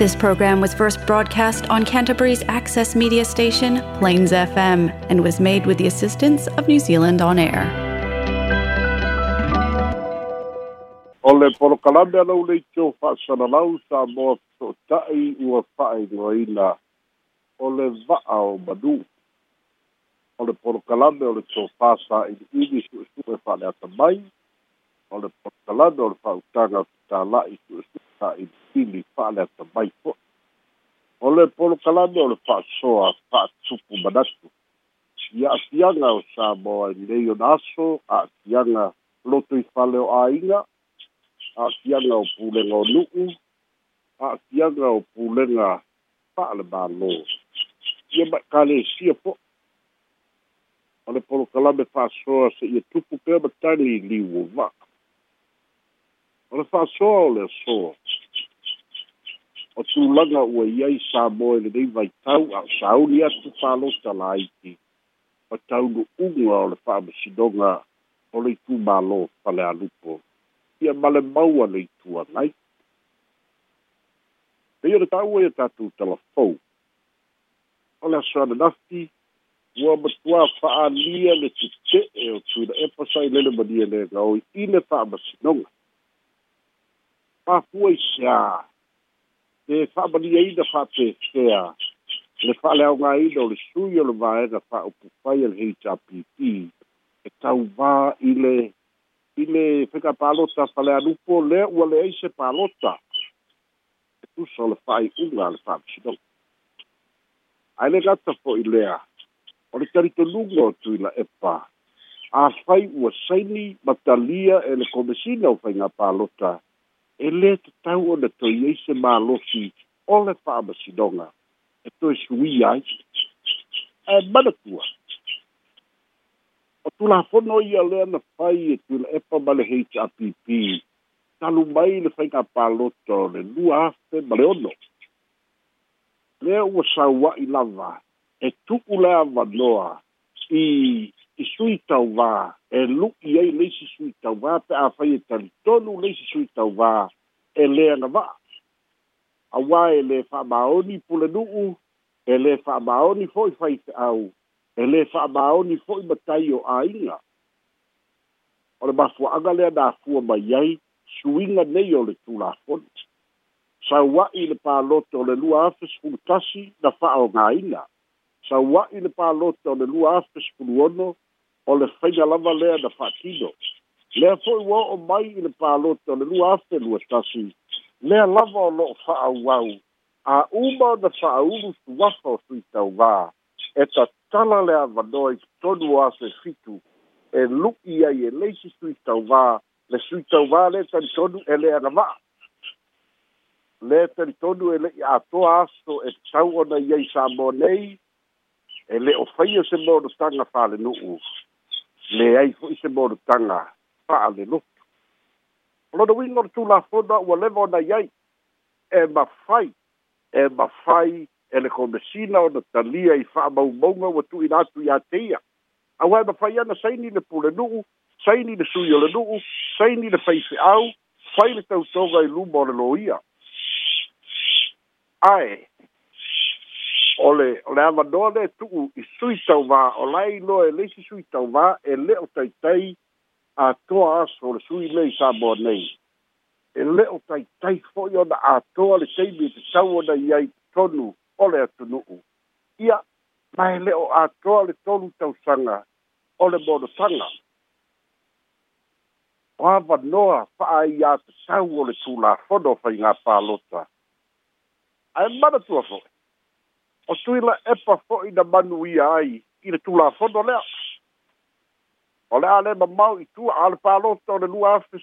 This program was first broadcast on Canterbury's access media station, Plains FM, and was made with the assistance of New Zealand On Air. O le polokalame a lau nei teo whaasanalau sa moa totai ua whae nuaina o le vaa o Madu. O le polokalame o le teo whaasa i ini su e su e whale atamai. O le polokalame o le whautanga tālai su e su ta'ilitili fa'ale atamai fo'i o le polokalame o le fa fa'atupu manatu ia asiaga o sa moa i lei naso a a'asiaga loto i fale o a a'asiaga o pulega o nu'u a'asiaga o pulega fa'ale mālō ia ma ekalesia fo'i o le polokalame fa'asoa se'ia tupu pea matali i liu o va'a o le fa'asoa o le asoa tulaga ua iai sa moe lenei vaitau a o sauli atu palota laiti ma taunu'uga o le fa'amasinoga o le itumālō pale alupo ia ma le maua le ituagai pei o le ta'ua ia tatou talafou o le asoana nafi ua matuā fa'aalia le tete'e o tuina e pasai lele mania e le gaoi i le fa'amasinoga pafua i seā e whaamani e ina whaate kea le whaale au ngā ina o le sui o le vāe na wha o pupai al HRPP e tau vā i le i le whika pālota whale anupo le ua le eise pālota e tūsa o le whae unga le whaam sinong ai le gata fo i lea o le tarito lungo tui la epa a whai ua saini matalia e le komesina o whainga pālota e e le te tau o na toi e se mālosi o le whaamasinonga e toi sui ai e manatua o tula hono i a lea na whai e tula epa male hei te APP talu mai le whai ngā pāloto le lua afe male ono lea ua sawa i lava e tuku lea wanoa i E te e sui tauā e lu'i ai leisi sui tauā pe a fai e talitonu leisi sui tauā e lē agava'a auā e lē fa'amaoni pulanu'u e lē fa'amaoni fo'i faife'au e lē fa'amaoni fo'i matai o āiga o le lea na afua mai ai suiga nei o le il saua'i le palote o le lua afe sepulu tasi na fa'aogāina saua'i le palote o le lua o le faiga lava lea na fa'atino lea fo'i ua o'o mai i le palote o le lua afe lua tasi lea lava o lo'o fa'auau a uma ona fa'aulu suafa o sui tauvā e tatala le avanoa i totonu o afe fitu e lu'i ai e leisi sui tauvā le sui tauvā le talitonu e le agava'a le talitonu e le'i atoa aso e tau ona i ai sa mo nei e le o faia se monotaga falenu'u ai leai fo'i se Lo fa'alelofo o lona uiga o le tulafona ua leva ona iai e mafai e mafai e le o ona talia i fa fa'amaumauga ua tu'uina atu iā te ia auae mafai ana saini le pulenu'u saini le sui o le nu'u saini le faife'au fai le tautoga i lu o le lō ia ae ole ole ava do le tu i sui sau va olai no e le si sui sau va e le o tai tai a to as o le sui le sa bo nei e le o tai tai fo yo da a to le sei bi te sau da yai tonu ole atu no u ia mai le o a to le tonu tau sanga ole bo do sanga o ava noa fa ai ya te sau o le la fodo fa inga pa lota ai mana tua fo o tuila la e epa fo'i na manu ia ai i le tulafono lea o le a le mamau i tua a le palota o le lua afe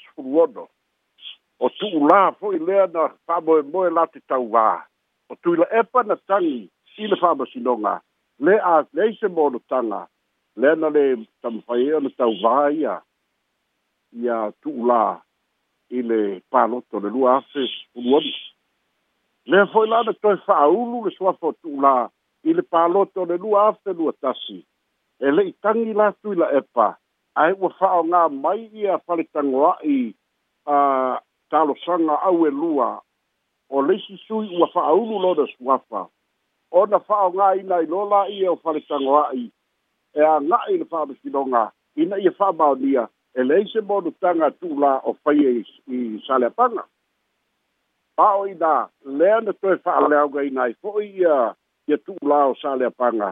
o tu'ulā fo'i lea na fa'amoemoe la te tauvā o tuila la e epa na tagi i le fa'amasinoga le a lei se molotaga lea na le tamafai ona e tauvā ia ia tu'ulā i le palota o le lua afe le foi lá na tua faulu le sua fortuna e le palo to le lua afte lua tasi e le itangi la tui la epa ai ua fao ngā mai ia fale tangoa i a talo sanga au e lua o le si sui ua faulu lo da suafa o na fao ngā ina i lola i e o fale tangoa i e a ngā i le fao misidonga ina i e fao maonia e le ise monu tanga tu la o faye i sale panga pao i nā, lea na toi wha aleau gai nai, fo i a, i a tuu lao sa lea panga.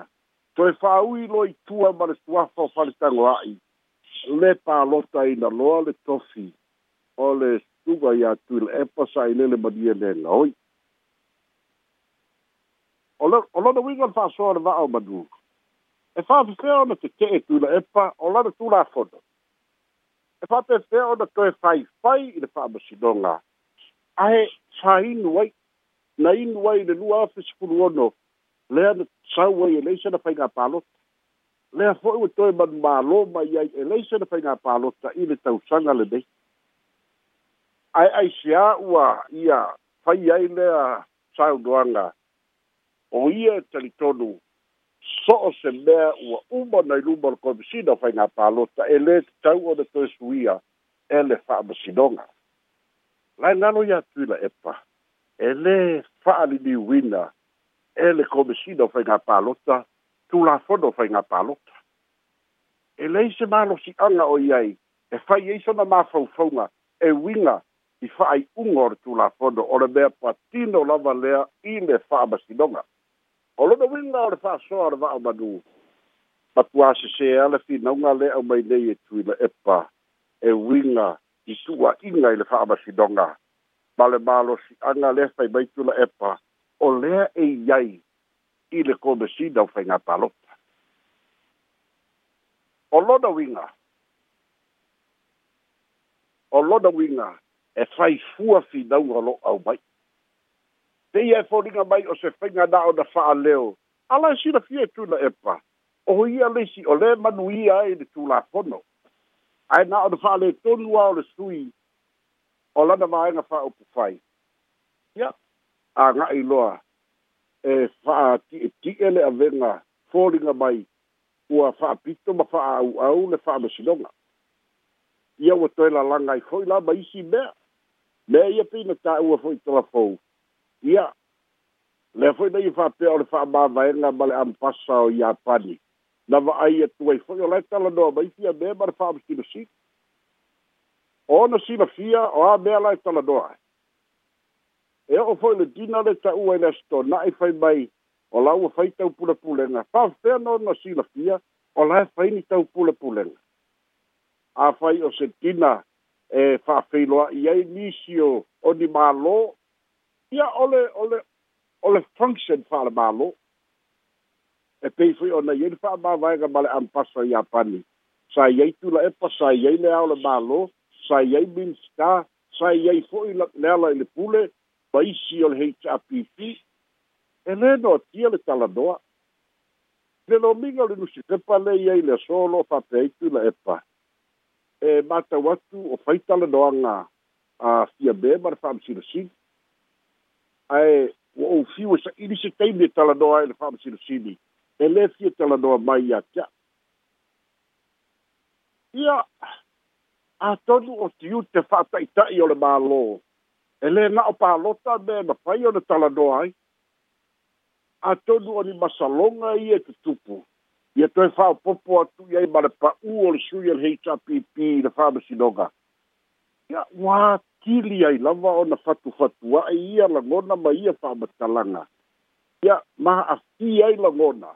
Toi wha ui lo i tua ma le tuafo whalitango ai, le pā lota i na loa le tofi, o le stuga i a tui le epa sa i lele madia le loi. O lona wingan wha soa le vao madu, e wha fwhea ona te te e tui le epa, o lona tula fono. E wha te fwhea ona toi whai whai i le wha masinonga, ae fāinu ai na inu ai le lua afe sepulu ono lea na sau ai elei se na faigā palota lea ho'i ua toe manumālō mai ai elei se na faigā palota i le tausaga lenei ae aisiā ua ia fai ai lea saunoaga o ia e talitonu so'o se mea ua uma nai luma o le komisina o faigā palota e lē tatau ona toe suia e le fa'amasinoga lai nano ia tu la epa e lē fa'aliliuina e le komesina o faiga palota tulafono o faiga palota e lei se malosi'aga o i ai e fai ai sona mafaufauga e uiga e i fa'ai'uga o le tulafono o le mea patino lava lea i le fa'amasinoga o lona uiga o le fa'asoa o le va'amanū matuā sesea le finauga lea aumai nei e tui la epa e uiga i sua inga i le fa'amasinoga ma le malosi aga lea faimaitula epa o lea e iai i le komesina o faiga palota o lona uiga o lona uiga e faifua finauga lo au mai te ia e foliga mai o se faiga na ona fa'aleo ala e sinafia e tuna epa o ia lesi o lē manuia ai le e tulapono ai na o fa le ton wa o sui o la na mai na fa o fai ya a nga i loa e fa ti ti ele a venga folinga mai o a fa pito ma fa au au le fa ma silonga ia o to la langa i foi la mai si be me ia pe ta o foi to la fo ia le foi dai fa pe o fa ba vai na ba le am pasa o ia panic na va'ai atu ai fo'i o lae talanoa maifia mea ma le fa'amasilosilo o ona silafia o a mea lae talanoa e e o'o fo'i le tina le ta'ua i le asitona'i fai mai o la ua fai taupulepulega fa'afea na ona silafia o lae faini taupulepulega afai o se tina e fa'afeiloa'i ai nisi o oni mālō ia ole ole ole function fa'ale mālō e pei e foi ona iai le fa'amāvaega ma le ampasa iā pani sa iai tula epa sa iai le ao le mālō sa iai minsta sa iai fo'i le ala i le pule ma isi o le hpp e lē no atia le talanoa le lomiga o le nusi pepa le iai le aso lo'o fa'apeai tula epa e, e matau atu o fai talanoaga a fia me ma le fa'amasilasili ai o oufiu e sa'ili se taimi e talanoa ai e le fa'amasilasili e le fie tala noa mai a tia. Ia, a tonu o tiu te whata i tai o le mā lō, e le nga o pā lota me na pai o le tala noa ai, a tonu o ni masalonga i e te tupu, i e toi whao popo atu i ei mare pa u o le sui al HRPP i le whamasi noga. Ia, wā, kili ai lava o na whatu whatu, wā e ia langona ma ia e whamatalanga. Ia, maa a fi ai langona,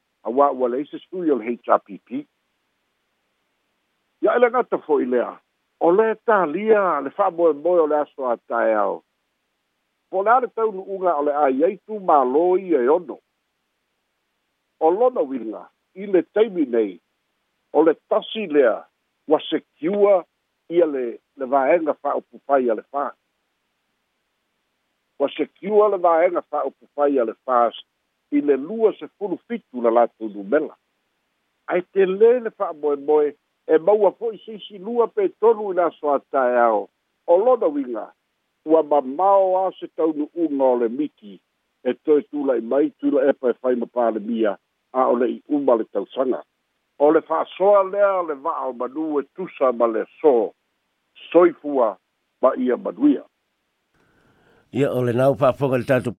awa ua le ise sui o le hpp ia e le gata fo'i lea o lē talia le fa'amoemoe o le aso ataeao po le a le taunu'uga o le aiai tumālō ia e ono o lona uiga i le taimi nei o le tasi lea ua sekiua ia le le vaega fa'aupupai a le fā ua sekiua le vaega fa'aupupai a le fāst i le lua se fulu fitu na latu numela. Ai te le le wha moe moe e maua fo i sisi lua pe tonu i naso a tae ao. O lona winga, ua ma mao a se taunu unga o le miti e toi tula i mai tula e pae fai ma pale mia a o le i umma le tausanga. O le wha soa lea le wha o manu e tusa ma le so, soifua ma ia manuia. Ia o le nau pa fonga le tatu